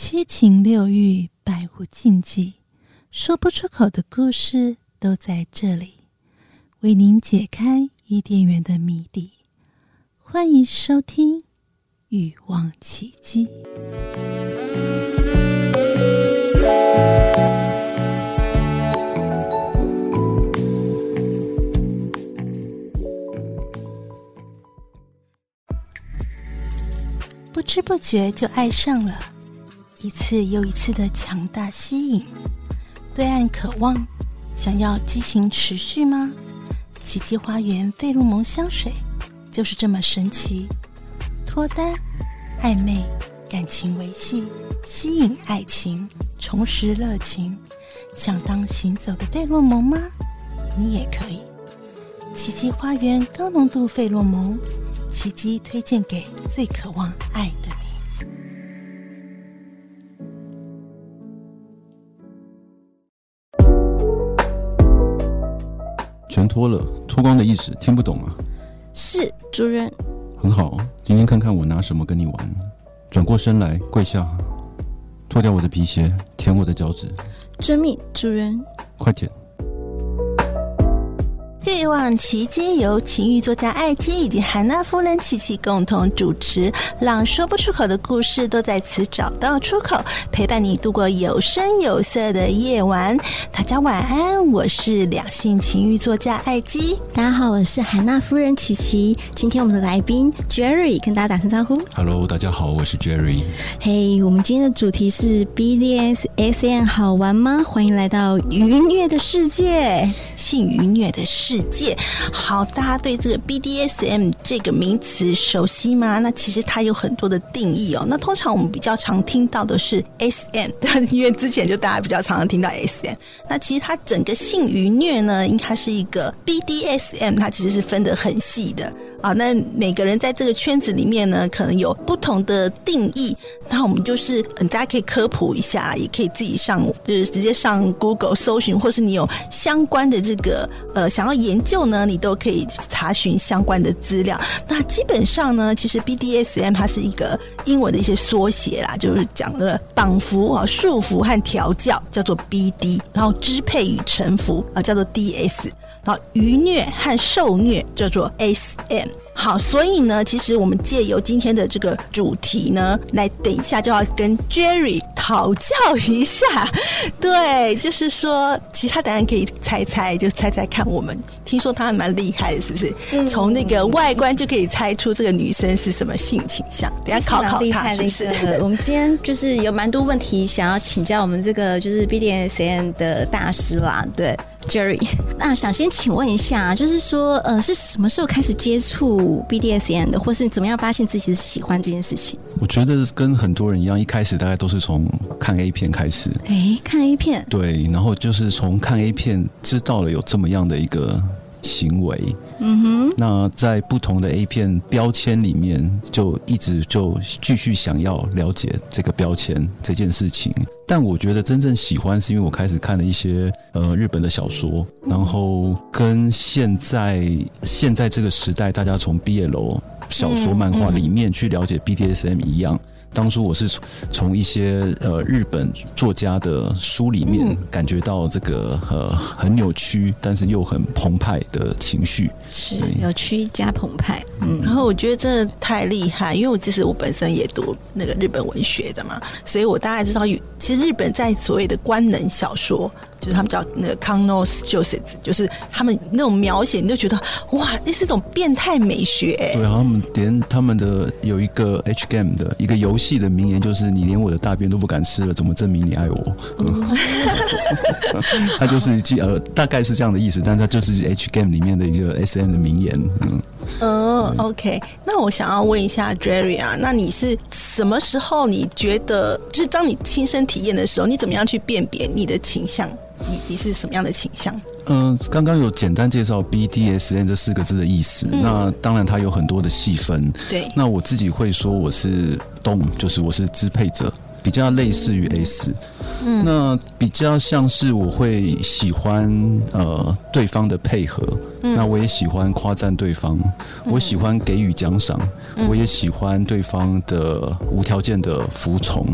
七情六欲，百无禁忌，说不出口的故事都在这里，为您解开伊甸园的谜底。欢迎收听《欲望奇迹》。不知不觉就爱上了，一次又一次的强大吸引，对爱渴望，想要激情持续吗？奇迹花园费洛蒙香水就是这么神奇，脱单、暧昧、感情维系、吸引爱情、重拾热情，想当行走的费洛蒙吗？你也可以，奇迹花园高浓度费洛蒙。奇迹推荐给最渴望爱的全脱了，脱光的意思听不懂啊？是主人。很好，今天看看我拿什么跟你玩。转过身来，跪下，脱掉我的皮鞋，舔我的脚趾。遵命，主人。快舔。欲望奇迹由情欲作家艾姬以及韩娜夫人琪琪共同主持，让说不出口的故事都在此找到出口，陪伴你度过有声有色的夜晚。大家晚安，我是两性情欲作家艾姬。大家好，我是韩娜夫人琪琪。今天我们的来宾 Jerry 跟大家打声招呼。Hello，大家好，我是 Jerry。嘿，hey, 我们今天的主题是 BDSN 好玩吗？欢迎来到愉悦的世界，性愉悦的世界。好，大家对这个 BDSM 这个名词熟悉吗？那其实它有很多的定义哦。那通常我们比较常听到的是 SM，因为之前就大家比较常常听到 SM。那其实它整个性愉虐呢，应该是一个 BDSM，它其实是分得很细的啊。那每个人在这个圈子里面呢，可能有不同的定义。那我们就是，嗯，大家可以科普一下，也可以自己上，就是直接上 Google 搜寻，或是你有相关的这个呃想要研。究呢，你都可以查询相关的资料。那基本上呢，其实 BDSM 它是一个英文的一些缩写啦，就是讲的绑缚啊、束缚和调教叫做 BD，然后支配与臣服啊叫做 DS，好，愚虐和受虐叫做 SM。好，所以呢，其实我们借由今天的这个主题呢，来等一下就要跟 Jerry 讨教一下。对，就是说，其他答案可以猜猜，就猜猜看。我们听说他还蛮厉害的，是不是？嗯、从那个外观就可以猜出这个女生是什么性倾向。等下考考他，是不是？我们今天就是有蛮多问题想要请教我们这个就是 BDSM 的大师啦，对。Jerry，那想先请问一下，就是说，呃，是什么时候开始接触 BDSM 的，或是怎么样发现自己是喜欢这件事情？我觉得跟很多人一样，一开始大概都是从看 A 片开始。哎，看 A 片？对，然后就是从看 A 片知道了有这么样的一个行为。嗯哼，那在不同的 A 片标签里面，就一直就继续想要了解这个标签这件事情。但我觉得真正喜欢，是因为我开始看了一些呃日本的小说，然后跟现在现在这个时代，大家从毕业楼小说、漫画里面去了解 BDSM 一样。当初我是从一些呃日本作家的书里面感觉到这个呃很扭曲，但是又很澎湃的情绪，是扭曲加澎湃。嗯，然后我觉得真的太厉害，因为我其实我本身也读那个日本文学的嘛，所以我大概知道，其实日本在所谓的官能小说。就是他们叫那个 Kanno Shousetsu，就是他们那种描写，你就觉得哇，那是一种变态美学。对，他们连他们的有一个 H game 的一个游戏的名言，就是你连我的大便都不敢吃了，怎么证明你爱我？嗯、他就是呃，大概是这样的意思，但他就是 H game 里面的一个 SM 的名言。嗯，哦，OK，那我想要问一下 Jerry 啊，那你是什么时候你觉得，就是当你亲身体验的时候，你怎么样去辨别你的倾向？你你是什么样的倾向？嗯、呃，刚刚有简单介绍 BDSN 这四个字的意思。嗯、那当然它有很多的细分。对。那我自己会说我是 Dom，就是我是支配者，比较类似于 S。嗯。那比较像是我会喜欢呃对方的配合。嗯、那我也喜欢夸赞对方，嗯、我喜欢给予奖赏，嗯、我也喜欢对方的无条件的服从。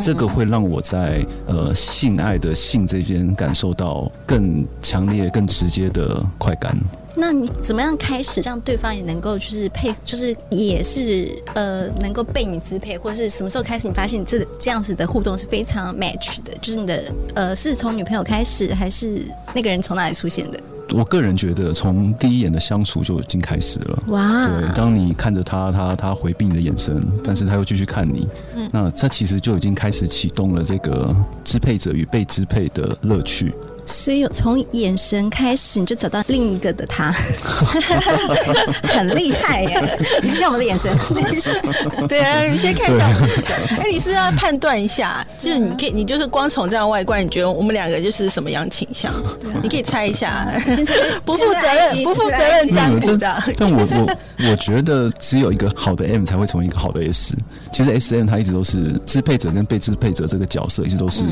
这个会让我在呃性爱的性这边感受到更强烈、更直接的快感。那你怎么样开始让对方也能够就是配，就是也是呃能够被你支配，或者是什么时候开始你发现你这这样子的互动是非常 match 的？就是你的呃是从女朋友开始，还是那个人从哪里出现的？我个人觉得从第一眼的相处就已经开始了。哇！对，当你看着他，他他回避你的眼神，但是他又继续看你，嗯，那这其实就已经开始启动了这个支配者与被支配的乐趣。所以从眼神开始，你就找到另一个的他，很厉害耶！你看我们的眼神，对啊，你先看一下。哎，你是不是要判断一下？就是你可以，你就是光从这样外观，你觉得我们两个就是什么样倾向？你可以猜一下。不负责任，不负责任占卜的。但我我我觉得只有一个好的 M 才会成为一个好的 S。其实 S M 它一直都是支配者跟被支配者这个角色，一直都是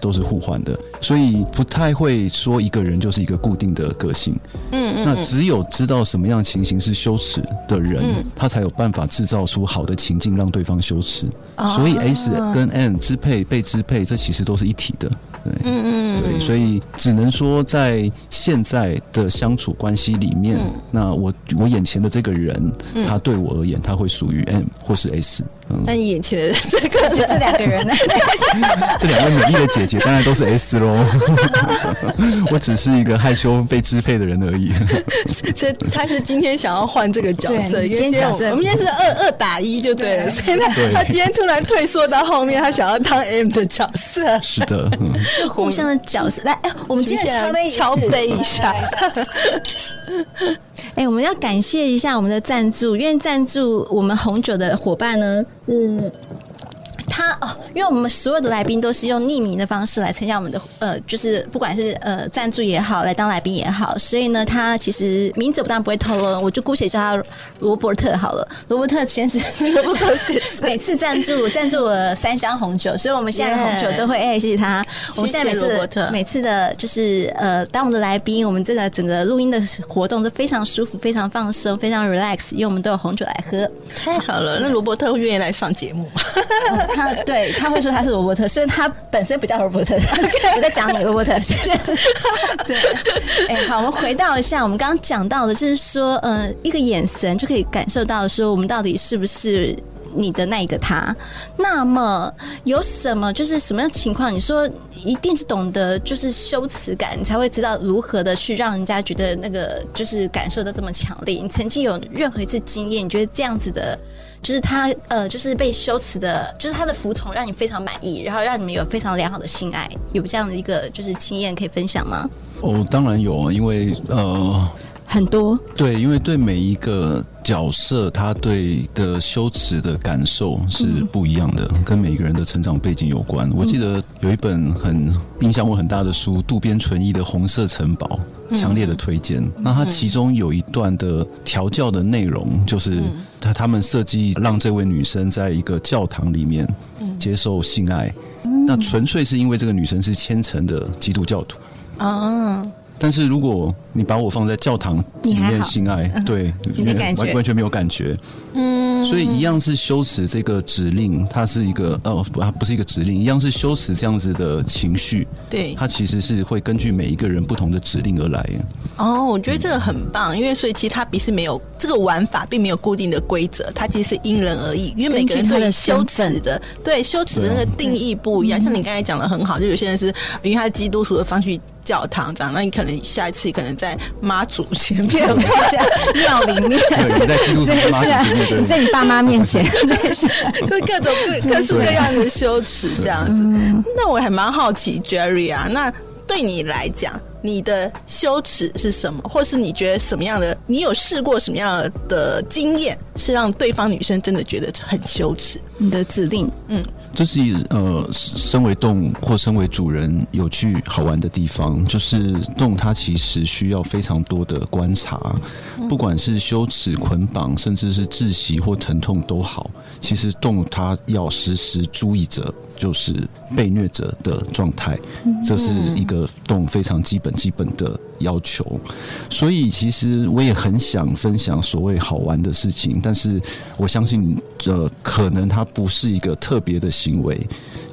都是互换的，所以不太会。说一个人就是一个固定的个性，嗯，嗯，那只有知道什么样情形是羞耻的人，嗯、他才有办法制造出好的情境让对方羞耻。哦、所以 S 跟 M 支配被支配，这其实都是一体的。对，嗯嗯，对，所以只能说在现在的相处关系里面，嗯、那我我眼前的这个人，嗯、他对我而言，他会属于 M 或是 S。嗯，但你眼前的这个是这两个人呢？这两位美丽的姐姐当然都是 S 喽。我只是一个害羞被支配的人而已。这他是今天想要换这个角色，今天角色我们今天是二二打一就对了。所以他今天突然退缩到后面，他想要当 M 的角色。是的。就互相的角色，来，我们今天敲杯敲杯一下。哎，我们要感谢一下我们的赞助，愿意赞助我们红酒的伙伴呢，嗯。他哦，因为我们所有的来宾都是用匿名的方式来参加我们的呃，就是不管是呃赞助也好，来当来宾也好，所以呢，他其实名字我当然不会透露，我就姑且叫他罗伯特好了。罗伯特先生，罗伯特先生每次赞助赞助了三箱红酒，所以我们现在的红酒都会哎，谢谢他。我们现在每次每次的就是呃，当我们的来宾，我们这个整个录音的活动都非常舒服，非常放松，非常 relax，因为我们都有红酒来喝。太好了，那罗伯特会愿意来上节目吗？他 对他会说他是罗伯特，虽然他本身不叫罗伯特。我在讲你罗伯特，谢谢。对，哎，好，我们回到一下，我们刚刚讲到的，就是说，呃，一个眼神就可以感受到说，我们到底是不是你的那一个他。那么有什么，就是什么样情况？你说一定是懂得，就是羞耻感，你才会知道如何的去让人家觉得那个就是感受的这么强烈。你曾经有任何一次经验，你觉得这样子的？就是他呃，就是被羞耻的，就是他的服从让你非常满意，然后让你们有非常良好的性爱，有这样的一个就是经验可以分享吗？哦，当然有啊，因为呃。很多。对，因为对每一个角色，他对的羞耻的感受是不一样的，嗯、跟每个人的成长背景有关。我记得有一本很影响我很大的书，渡边淳一的《红色城堡》，强烈的推荐。嗯、那他其中有一段的调教的内容，就是他他们设计让这位女生在一个教堂里面接受性爱，嗯、那纯粹是因为这个女生是虔诚的基督教徒。啊。但是如果你把我放在教堂里面性爱，对，完完全没有感觉。嗯，所以一样是羞耻这个指令，它是一个哦，不，它不是一个指令，一样是羞耻这样子的情绪。对，它其实是会根据每一个人不同的指令而来。哦，我觉得这个很棒，因为所以其实它不是没有这个玩法，并没有固定的规则，它其实是因人而异，因为每个人对羞耻的对羞耻的那个定义不一样。像你刚才讲的很好，就有些人是因为他是基督徒的方式。教堂这样，那你可能下一次可能在妈祖前面，庙里面，对，在基督徒妈祖前面，在你爸妈面前，对，各种各各式各样的羞耻这样子。那我还蛮好奇，Jerry 啊，那对你来讲，你的羞耻是什么？或是你觉得什么样的？你有试过什么样的经验，是让对方女生真的觉得很羞耻？你的指令，嗯。这是呃，身为动物或身为主人有趣好玩的地方，就是动物它其实需要非常多的观察，不管是羞耻、捆绑，甚至是窒息或疼痛都好，其实动物它要时时注意着。就是被虐者的状态，这是一个动非常基本基本的要求。所以，其实我也很想分享所谓好玩的事情，但是我相信，呃，可能它不是一个特别的行为。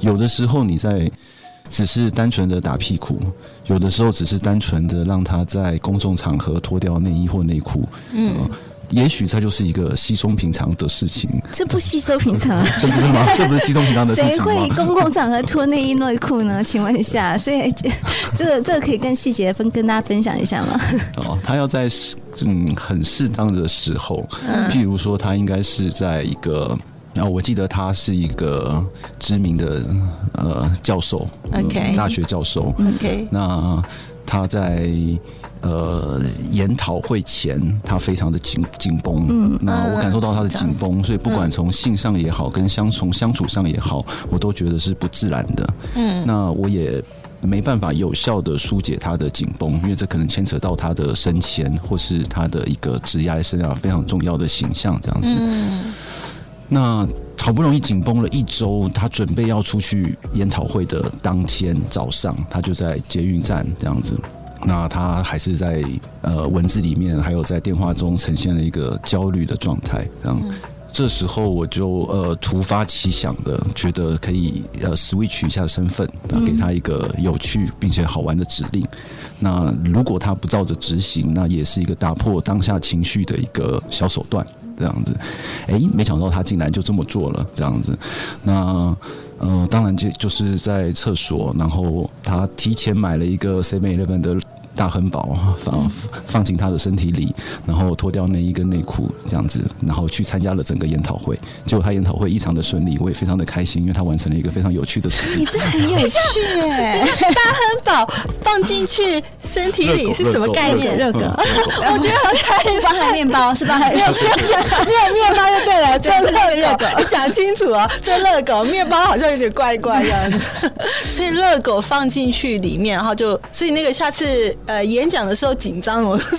有的时候，你在只是单纯的打屁股；有的时候，只是单纯的让他在公众场合脱掉内衣或内裤。嗯。也许这就是一个稀松平常的事情。这不稀松平常啊？这不是吗？这不是稀松平常的事情吗？谁会公共场合脱内衣内裤呢？请问一下，所以 这个这个可以更细节分跟大家分享一下吗？哦，他要在嗯很适当的时候，譬如说他应该是在一个，然后我记得他是一个知名的呃教授，OK，大学教授，OK，那他在。呃，研讨会前他非常的紧紧绷，嗯，那我感受到他的紧绷，所以不管从性上也好，跟相从相处上也好，我都觉得是不自然的，嗯，那我也没办法有效的疏解他的紧绷，因为这可能牵扯到他的生前或是他的一个职业生涯非常重要的形象这样子，嗯，那好不容易紧绷了一周，他准备要出去研讨会的当天早上，他就在捷运站这样子。那他还是在呃文字里面，还有在电话中呈现了一个焦虑的状态。这样，这时候我就呃突发奇想的觉得可以呃 switch 一下身份，给他一个有趣并且好玩的指令。那如果他不照着执行，那也是一个打破当下情绪的一个小手段。这样子，哎，没想到他竟然就这么做了。这样子，那。嗯、呃，当然就就是在厕所，然后他提前买了一个 Seven Eleven 的大亨堡，放放进他的身体里，然后脱掉内衣跟内裤这样子，然后去参加了整个研讨会。结果他研讨会异常的顺利，我也非常的开心，因为他完成了一个非常有趣的事情。你这很有趣耶！大亨堡放进去身体里是什么概念？热狗，我觉得很可以。包含面包是吧？没有面包就对了，这是热狗。你讲清楚哦，这热狗面包好像。有点怪怪的，所以热狗放进去里面，然后就，所以那个下次呃演讲的时候紧张，我说，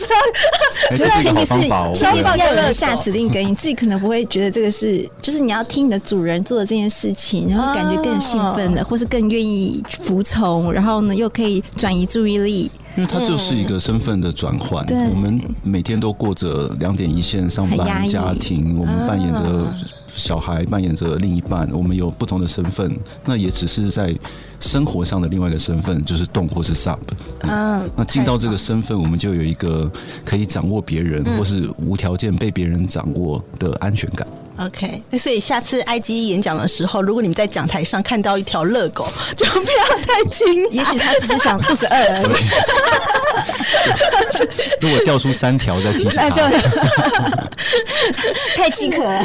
这是前提是前提是要有下指令给你，自己可能不会觉得这个是，就是你要听你的主人做的这件事情，然后感觉更兴奋的，或是更愿意服从，然后呢又可以转移注意力，因为它就是一个身份的转换。我们每天都过着两点一线上班家庭，我们扮演着。小孩扮演着另一半，我们有不同的身份，那也只是在生活上的另外一个身份，就是动或是 sub。嗯，那进到这个身份，我们就有一个可以掌握别人，或是无条件被别人掌握的安全感。OK，那所以下次 IGE 演讲的时候，如果你们在讲台上看到一条热狗，就不要太惊，也许他只是想肚子饿而已。如果掉出三条再提醒他，那就 太饥渴了，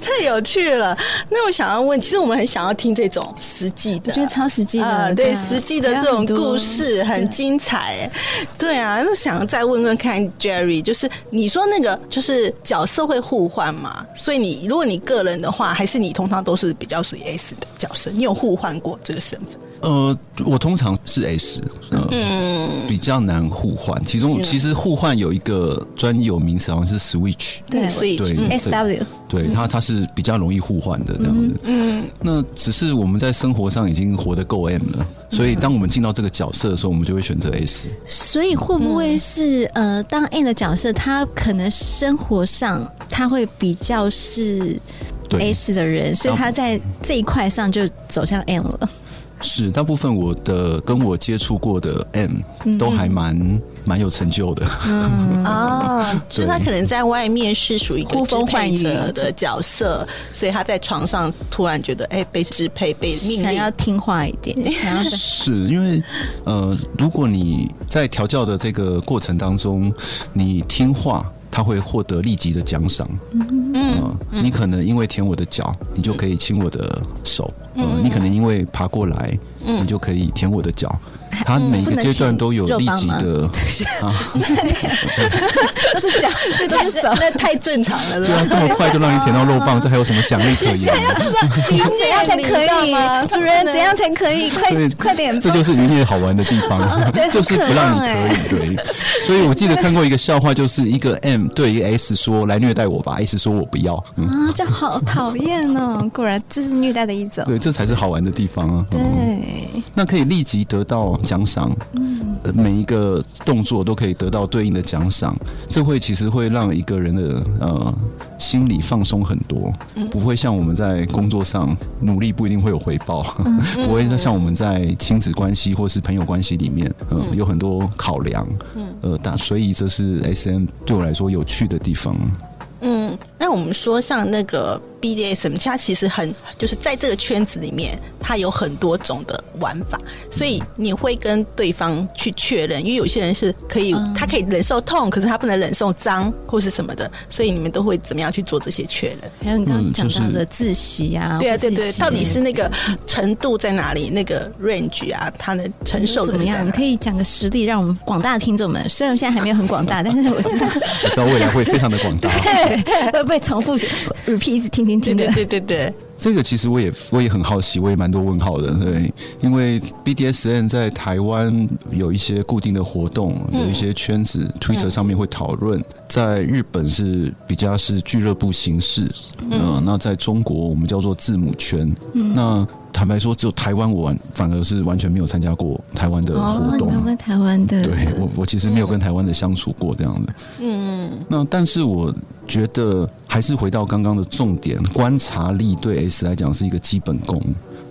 太有趣了。那我想要问，其实我们很想要听这种实际的，我觉得超实际的，呃、对，实际的这种故事很精彩。对啊，那想要再问问看 Jerry，就是你说那个就是角色会互换吗？所以你，如果你个人的话，还是你通常都是比较属于 S 的角色？你有互换过这个身份？呃，我通常是 S，呃、嗯，比较难互换。其中其实互换有一个专有名词，好像是 Switch，对，对，嗯、对，SW，对，它它是比较容易互换的这样子。嗯，那只是我们在生活上已经活得够 M 了，所以当我们进到这个角色的时候，我们就会选择 S。所以会不会是呃，当 M 的角色，他可能生活上他会比较是 S 的人，所以他在这一块上就走向 M 了。是，大部分我的跟我接触过的 M 都还蛮蛮、嗯、有成就的。嗯 哦，所以他可能在外面是属于呼风唤雨的角色，所以他在床上突然觉得哎、欸、被支配、被命令，想要听话一点。想要是因为呃，如果你在调教的这个过程当中，你听话。他会获得立即的奖赏。嗯嗯，你可能因为舔我的脚，你就可以亲我的手。嗯，你可能因为爬过来，你就可以舔我的脚。它每一个阶段都有立即的啊，都是讲，这都是那太正常了。对啊，这么 快就让你舔到肉棒，这还有什么奖励可言？怎样才可以？主人怎样才可以？快快点！这就是愉悦好玩的地方，就是不让你可以。对，所以我记得看过一个笑话，就是一个 M 对一个 S 说：“来虐待我吧。”S 说我不要。啊，这好讨厌哦！果然这是虐待的一种。对，这才是好玩的地方啊。对，那可以立即得到奖赏。嗯，每一个动作都可以得到对应的奖赏，这会其实会让一个人的呃心理放松很多，不会像我们在工作上努力不一定会有回报，不会像我们在亲子关系或是朋友关系里面，呃，有很多考量，呃，但所以这是 SM 对我来说有趣的地方。嗯，那我们说像那个 BDSM，它其实很就是在这个圈子里面，它有很多种的玩法，所以你会跟对方去确认，因为有些人是可以，他可以忍受痛，可是他不能忍受脏或是什么的，所以你们都会怎么样去做这些确认？还有你刚刚讲到的窒息啊，对啊，对对，到底是那个程度在哪里？那个 range 啊，他能承受怎么样？你可以讲个实例，让我们广大的听众们，虽然现在还没有很广大，但是我知道，我知道未来会非常的广大。会不会重复 repeat 一直听听听的？对对对对，这个其实我也我也很好奇，我也蛮多问号的。对，因为 BDSN 在台湾有一些固定的活动，有一些圈子、嗯、Twitter 上面会讨论。在日本是比较是俱乐部形式，嗯、呃，那在中国我们叫做字母圈。嗯、那坦白说，只有台湾我玩反而是完全没有参加过台湾的活动。哦、跟台湾的，对我我其实没有跟台湾的相处过这样的。嗯，那但是我。觉得还是回到刚刚的重点，观察力对 S 来讲是一个基本功。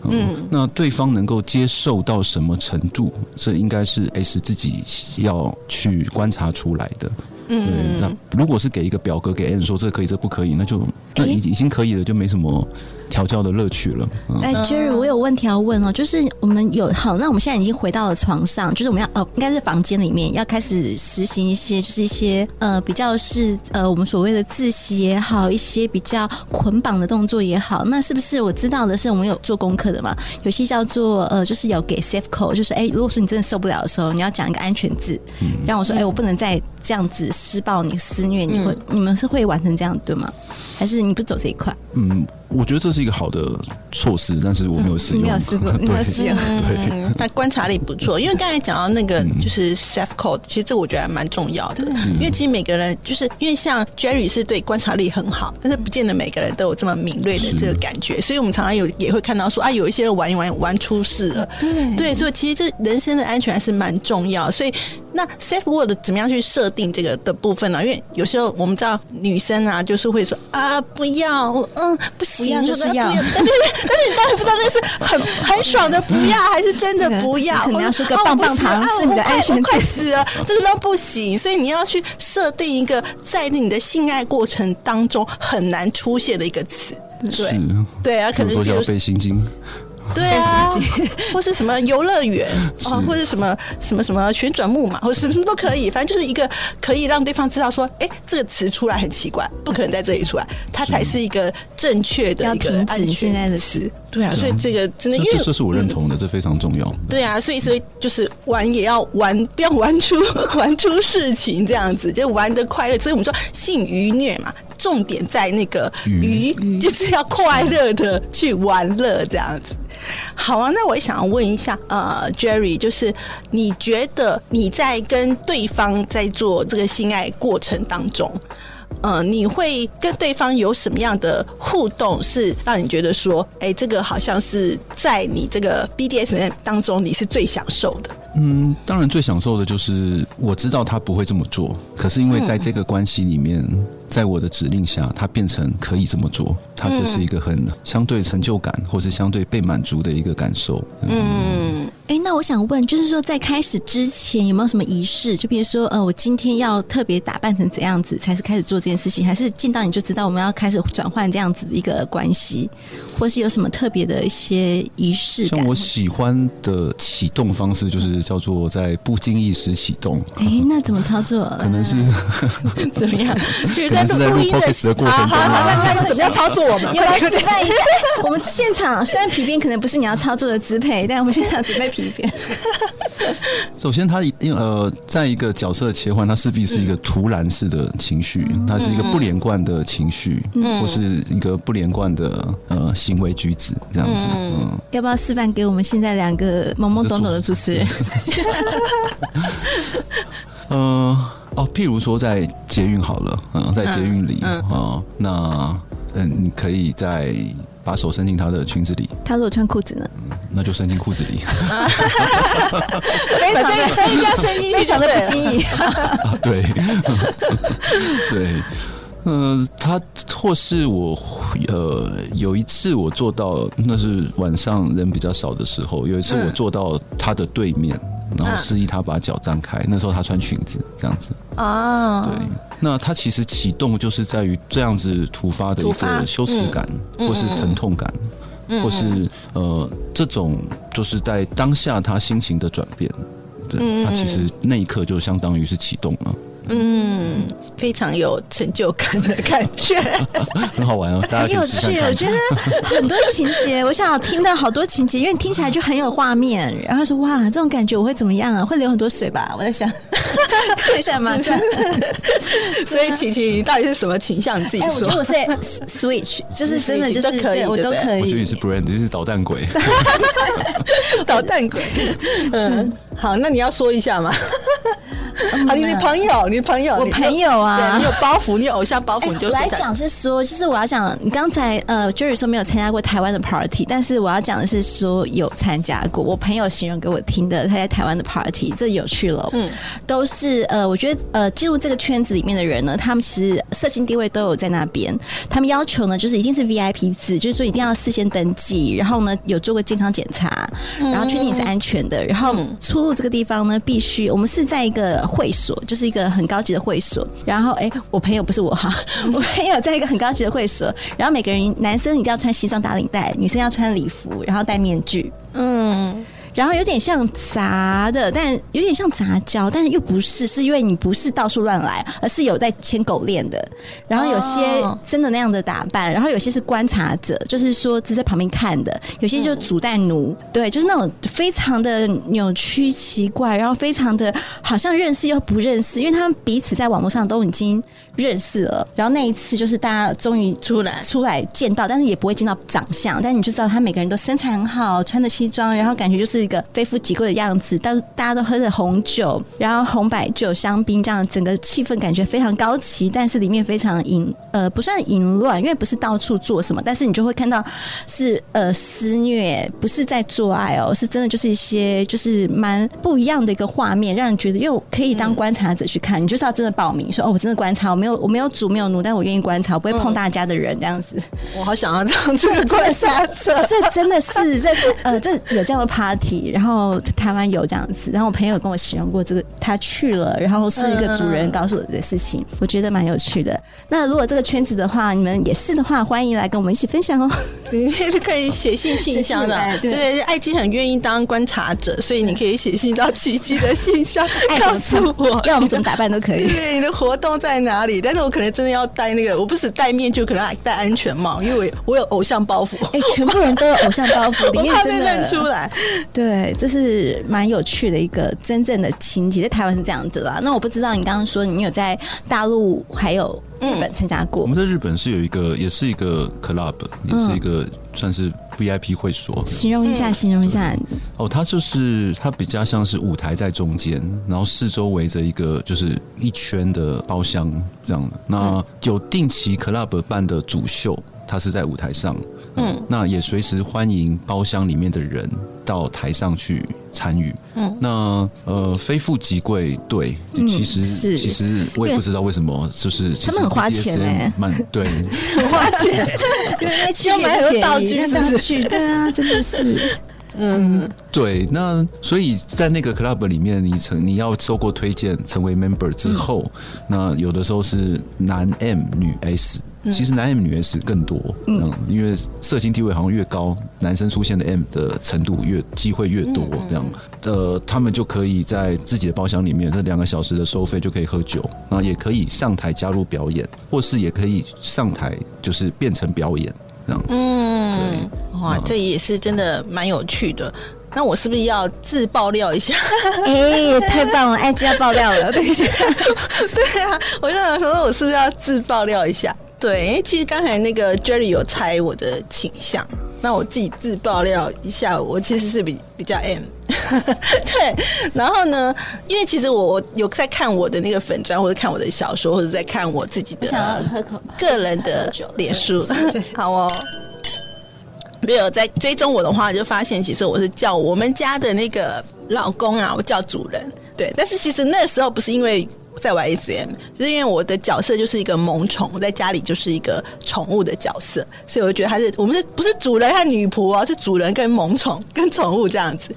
嗯，那对方能够接受到什么程度，这应该是 S 自己要去观察出来的。嗯，那如果是给一个表格给 N 说这可以，这不可以，那就那已已经可以了，就没什么调教的乐趣了。哎、嗯、Jerry，我有问题要问哦，就是我们有好，那我们现在已经回到了床上，就是我们要呃，应该是房间里面要开始实行一些，就是一些呃比较是呃我们所谓的自习也好，一些比较捆绑的动作也好，那是不是我知道的是我们有做功课的嘛？有些叫做呃，就是有给 safe code，就是哎，如果说你真的受不了的时候，你要讲一个安全字，嗯、让我说哎，我不能再这样子。施暴你施虐你会，嗯、你们是会完成这样对吗？还是你不走这一块？嗯。我觉得这是一个好的措施，但是我没有试用，没有试过，没有试用。对，那观察力不错，因为刚才讲到那个就是 safe code，其实这我觉得还蛮重要的。因为其实每个人就是因为像 Jerry 是对观察力很好，但是不见得每个人都有这么敏锐的这个感觉，所以我们常常有也会看到说啊，有一些人玩一玩玩出事了。对对，所以其实这人生的安全还是蛮重要。所以那 safe word 怎么样去设定这个的部分呢？因为有时候我们知道女生啊，就是会说啊，不要，嗯，不行。就是要，但是但是你当然不知道那是很很爽的不要，还是真的不要？可能要是个棒棒糖，是你的安全，快死了，这个都不行。所以你要去设定一个在你的性爱过程当中很难出现的一个词，对对啊，可能说要费心经。对啊，或是什么游乐园啊，或者什么什么什么旋转木马，或者什么什么都可以，反正就是一个可以让对方知道说，哎，这个词出来很奇怪，不可能在这里出来，它才是一个正确的一个安全现在的词。对啊，所以这个真的，因为这是我认同的，这非常重要。对啊，所以所以就是玩也要玩，不要玩出玩出事情这样子，就玩的快乐。所以我们说性愉虐嘛，重点在那个愉，就是要快乐的去玩乐这样子。好啊，那我也想要问一下，呃，Jerry，就是你觉得你在跟对方在做这个性爱过程当中，呃，你会跟对方有什么样的互动，是让你觉得说，哎，这个好像是在你这个 BDSM 当中你是最享受的？嗯，当然最享受的就是我知道他不会这么做，可是因为在这个关系里面，在我的指令下，他变成可以这么做，他就是一个很相对成就感，或是相对被满足的一个感受。嗯，哎、欸，那我想问，就是说在开始之前有没有什么仪式？就比如说，呃，我今天要特别打扮成怎样子才是开始做这件事情？还是见到你就知道我们要开始转换这样子的一个关系？或是有什么特别的一些仪式感？像我喜欢的启动方式就是。叫做在不经意时启动。哎，那怎么操作？可能是怎么样？可能是在录 podcast 的过程中。好，那那怎么样操作？我们 要来示范一下。我们现场虽然皮鞭可能不是你要操作的支配，但我们现场准备 VIP 片。首先，他因呃，在一个角色切换，它势必是一个突然式的情绪，它是一个不连贯的情绪，嗯、或是一个不连贯的呃行为举止这样子。嗯，嗯要不要示范给我们现在两个懵懵懂懂的主持人？呃，哦，譬如说在捷运好了，嗯，在捷运里啊、嗯哦，那嗯，你可以在。把手伸进他的裙子里，他如果穿裤子呢？那就伸进裤子里。非常的，一定要伸进，非常的不经意。对，对，呃，他或是我，呃，有一次我坐到，那是晚上人比较少的时候，有一次我坐到他的对面。然后示意他把脚张开，那时候他穿裙子这样子哦，对，那它其实启动就是在于这样子突发的一个羞耻感，或是疼痛感，或是呃这种就是在当下他心情的转变，对，他其实那一刻就相当于是启动了。嗯，非常有成就感的感觉，很好玩哦，大家很有趣。我觉得很多情节，我想听到好多情节，因为听起来就很有画面。然后说哇，这种感觉我会怎么样啊？会流很多水吧？我在想，接下来马上。所以琪琪，你到底是什么倾向？你自己说。我觉得我是 switch，就是真的就是可以，我都可以。我觉得你是 brand，你是捣蛋鬼。捣蛋鬼。嗯，好，那你要说一下吗？好，你的朋友，你的朋友，我朋友啊，你有包袱，你有偶像包袱，你就来讲是说，就是我要讲，你刚才呃，Jerry 说没有参加过台湾的 party，但是我要讲的是说有参加过。我朋友形容给我听的，他在台湾的 party，这有趣了。嗯，都是呃，我觉得呃，进入这个圈子里面的人呢，他们其实社经地位都有在那边。他们要求呢，就是一定是 VIP 制，就是说一定要事先登记，然后呢有做过健康检查，然后确定你是安全的，然后出入这个地方呢，必须我们是在一个。会所就是一个很高级的会所，然后哎，我朋友不是我哈，我朋友在一个很高级的会所，然后每个人男生一定要穿西装打领带，女生要穿礼服，然后戴面具，嗯。然后有点像杂的，但有点像杂交，但是又不是，是因为你不是到处乱来，而是有在牵狗链的。然后有些真的那样的打扮，然后有些是观察者，就是说只在旁边看的。有些就是主带奴，对，就是那种非常的扭曲奇怪，然后非常的好像认识又不认识，因为他们彼此在网络上都已经。认识了，然后那一次就是大家终于出来出来见到，但是也不会见到长相，但你就知道他每个人都身材很好，穿的西装，然后感觉就是一个非富即贵的样子。但是大家都喝着红酒，然后红白酒、香槟这样，整个气氛感觉非常高级，但是里面非常淫呃不算淫乱，因为不是到处做什么，但是你就会看到是呃施虐，不是在做爱哦，是真的就是一些就是蛮不一样的一个画面，让人觉得又可以当观察者去看，你就是要真的报名说哦，我真的观察，我们。没有，我没有主，没有奴，但我愿意观察，我不会碰大家的人这样子。我好想要当这个观察者，这真的是这呃，这有这样的 party，然后台湾有这样子，然后我朋友跟我形容过这个，他去了，然后是一个主人告诉我的事情，我觉得蛮有趣的。那如果这个圈子的话，你们也是的话，欢迎来跟我们一起分享哦。你可以写信信箱的，对，艾姬很愿意当观察者，所以你可以写信到奇迹的信箱，告诉我，要我们怎么打扮都可以。对，你的活动在哪里？但是我可能真的要戴那个，我不是戴面具，可能还戴安全帽，因为我有偶像包袱。哎、欸，全部人都有偶像包袱，里面怕被认出来。对，这是蛮有趣的一个真正的情节，在台湾是这样子啦。那我不知道你刚刚说你有在大陆还有日本参加过？我们在日本是有一个，也是一个 club，也是一个算是。VIP 会所，形容一下，形容一下。哦，它就是它比较像是舞台在中间，然后四周围着一个就是一圈的包厢这样的。那有定期 club 办的主秀，它是在舞台上。嗯，那也随时欢迎包厢里面的人到台上去参与。嗯，那呃，非富即贵，对，其实是。其实我也不知道为什么，就是他们很花钱哎，蛮对，很花钱，因为要买很多道具，是不是？对啊，真的是。嗯，对，那所以在那个 club 里面，你成你要受过推荐成为 member 之后，嗯、那有的时候是男 M 女 S，其实男 M 女 S 更多，嗯，嗯，因为色情地位好像越高，男生出现的 M 的程度越机会越多，这样，呃，他们就可以在自己的包厢里面，这两个小时的收费就可以喝酒，那也可以上台加入表演，或是也可以上台就是变成表演。这样，嗯，哇，这也是真的蛮有趣的。那我是不是要自爆料一下？哎、欸，太棒了！IG 要爆料了，等一下。对啊，我就想说，我是不是要自爆料一下？对，因为其实刚才那个 Jerry 有猜我的倾向，那我自己自爆料一下，我其实是比比较 M。对，然后呢，因为其实我我有在看我的那个粉砖，或者看我的小说，或者在看我自己的个人的脸书。好哦。没有在追踪我的话，就发现其实我是叫我们家的那个老公啊，我叫主人。对，但是其实那时候不是因为在玩 SM，就是因为我的角色就是一个萌宠，我在家里就是一个宠物的角色，所以我觉得他是我们是不是主人和女仆啊，是主人跟萌宠跟宠物这样子。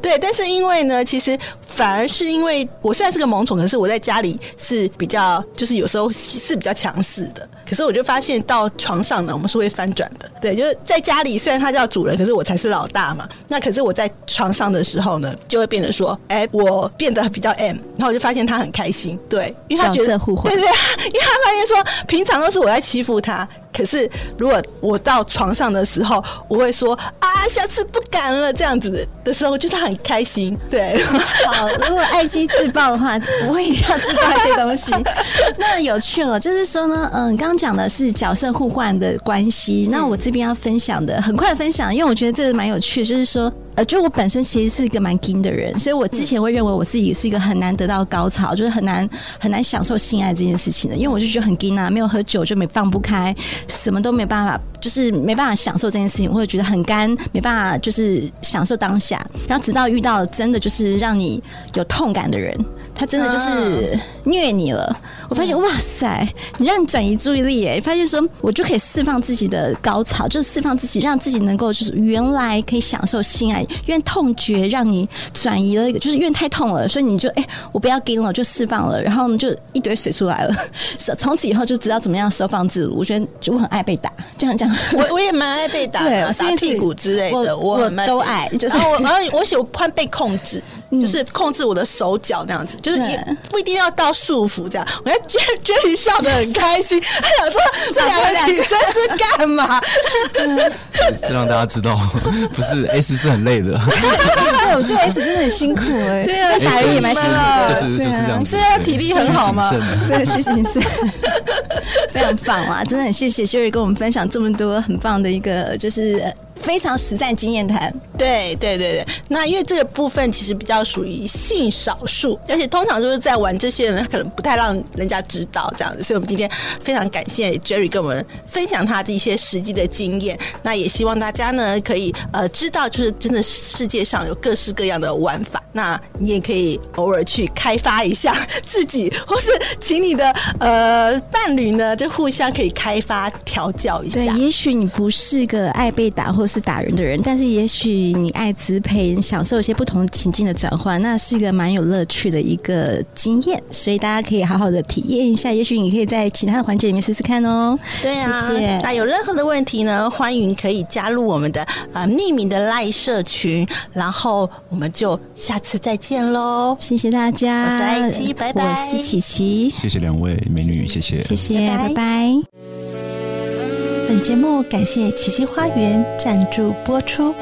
对，但是因为呢，其实反而是因为我虽然是个萌宠，可是我在家里是比较就是有时候是比较强势的。可是我就发现到床上呢，我们是会翻转的。对，就是在家里虽然他叫主人，可是我才是老大嘛。那可是我在床上的时候呢，就会变得说，哎、欸，我变得比较 M，然后我就发现他很开心。对，因为他觉得 对，对对，因为他发现说平常都是我在欺负他。可是，如果我到床上的时候，我会说啊，下次不敢了这样子的时候，就是很开心。对，好，如果爱机自爆的话，我也要自爆一些东西。那有趣了，就是说呢，嗯，刚刚讲的是角色互换的关系。那我这边要分享的，很快分享，因为我觉得这个蛮有趣，就是说。呃，就我本身其实是一个蛮硬的人，所以我之前会认为我自己是一个很难得到高潮，就是很难很难享受性爱这件事情的，因为我就觉得很硬啊，没有喝酒就没放不开，什么都没办法，就是没办法享受这件事情，我会觉得很干，没办法就是享受当下。然后直到遇到真的就是让你有痛感的人，他真的就是虐你了，我发现哇塞，你让你转移注意力，哎，发现说我就可以释放自己的高潮，就是释放自己，让自己能够就是原来可以享受性爱。因为痛觉让你转移了一个，就是因为太痛了，所以你就哎、欸，我不要给了，就释放了，然后呢，就一堆水出来了。从此以后就知道怎么样收放自如。我觉得就我很爱被打，这样这样，我我也蛮爱被打，对，打屁股之类的，我，我都爱。就是我，然后我喜欢被控制。就是控制我的手脚那样子，就是也不一定要到束缚这样。我觉得 Jerry 笑得很开心，他想说 这两个女生是干嘛？是让大家知道，不是 S 是很累的。对，我说 S 真的很辛苦哎。对啊，打人也蛮辛苦的。就是就是这样。虽然体力很好嘛，对，虚心是非常棒啊！真的很谢谢 Jerry 跟我们分享这么多很棒的一个，就是。非常实战经验谈，对对对对。那因为这个部分其实比较属于性少数，而且通常就是在玩这些人，可能不太让人家知道这样子。所以我们今天非常感谢 Jerry 跟我们分享他的一些实际的经验。那也希望大家呢可以呃知道，就是真的世界上有各式各样的玩法。那你也可以偶尔去开发一下自己，或是请你的呃伴侣呢，就互相可以开发调教一下。对，也许你不是个爱被打或是打人的人，但是也许你爱支配，享受一些不同情境的转换，那是一个蛮有乐趣的一个经验。所以大家可以好好的体验一下，也许你可以在其他的环节里面试试看哦。对啊，谢谢。那有任何的问题呢，欢迎可以加入我们的呃匿名的赖社群，然后我们就下次。次再见喽！谢谢大家，我是艾姬，拜拜。我是琪琪，谢谢两位美女，谢谢，谢谢，拜拜。拜拜。本节目感谢奇迹花园赞助播出。